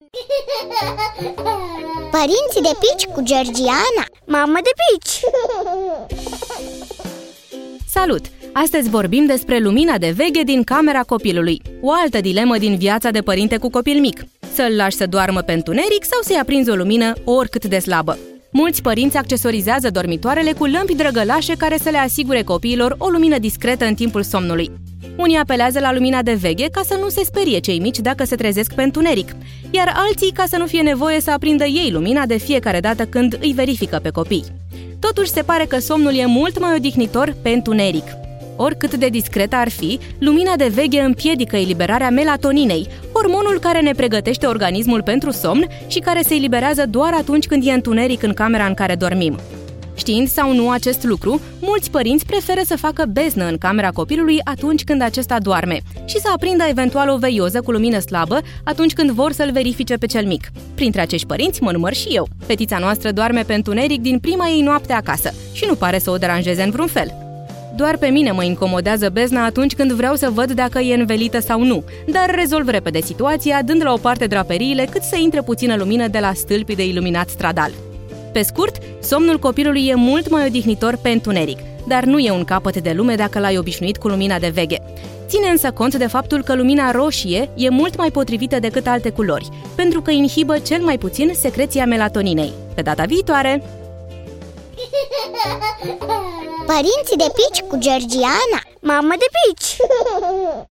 Părinții de pici cu Georgiana Mamă de pici! Salut! Astăzi vorbim despre lumina de veche din camera copilului, o altă dilemă din viața de părinte cu copil mic. Să-l lași să doarmă pe întuneric sau să-i aprinzi o lumină oricât de slabă. Mulți părinți accesorizează dormitoarele cu lămpi drăgălașe care să le asigure copiilor o lumină discretă în timpul somnului. Unii apelează la lumina de veche ca să nu se sperie cei mici dacă se trezesc pe întuneric, iar alții ca să nu fie nevoie să aprindă ei lumina de fiecare dată când îi verifică pe copii. Totuși se pare că somnul e mult mai odihnitor pe întuneric. Oricât de discretă ar fi, lumina de veche împiedică eliberarea melatoninei, hormonul care ne pregătește organismul pentru somn și care se eliberează doar atunci când e întuneric în camera în care dormim. Știind sau nu acest lucru, mulți părinți preferă să facă beznă în camera copilului atunci când acesta doarme și să aprindă eventual o veioză cu lumină slabă atunci când vor să-l verifice pe cel mic. Printre acești părinți mă număr și eu. Fetița noastră doarme pe întuneric din prima ei noapte acasă și nu pare să o deranjeze în vreun fel. Doar pe mine mă incomodează bezna atunci când vreau să văd dacă e învelită sau nu, dar rezolv repede situația, dând la o parte draperiile cât să intre puțină lumină de la stâlpii de iluminat stradal. Pe scurt, somnul copilului e mult mai odihnitor pe întuneric, dar nu e un capăt de lume dacă l-ai obișnuit cu lumina de veche. Ține însă cont de faptul că lumina roșie e mult mai potrivită decât alte culori, pentru că inhibă cel mai puțin secreția melatoninei. Pe data viitoare! Părinții de pici cu Georgiana Mamă de pici!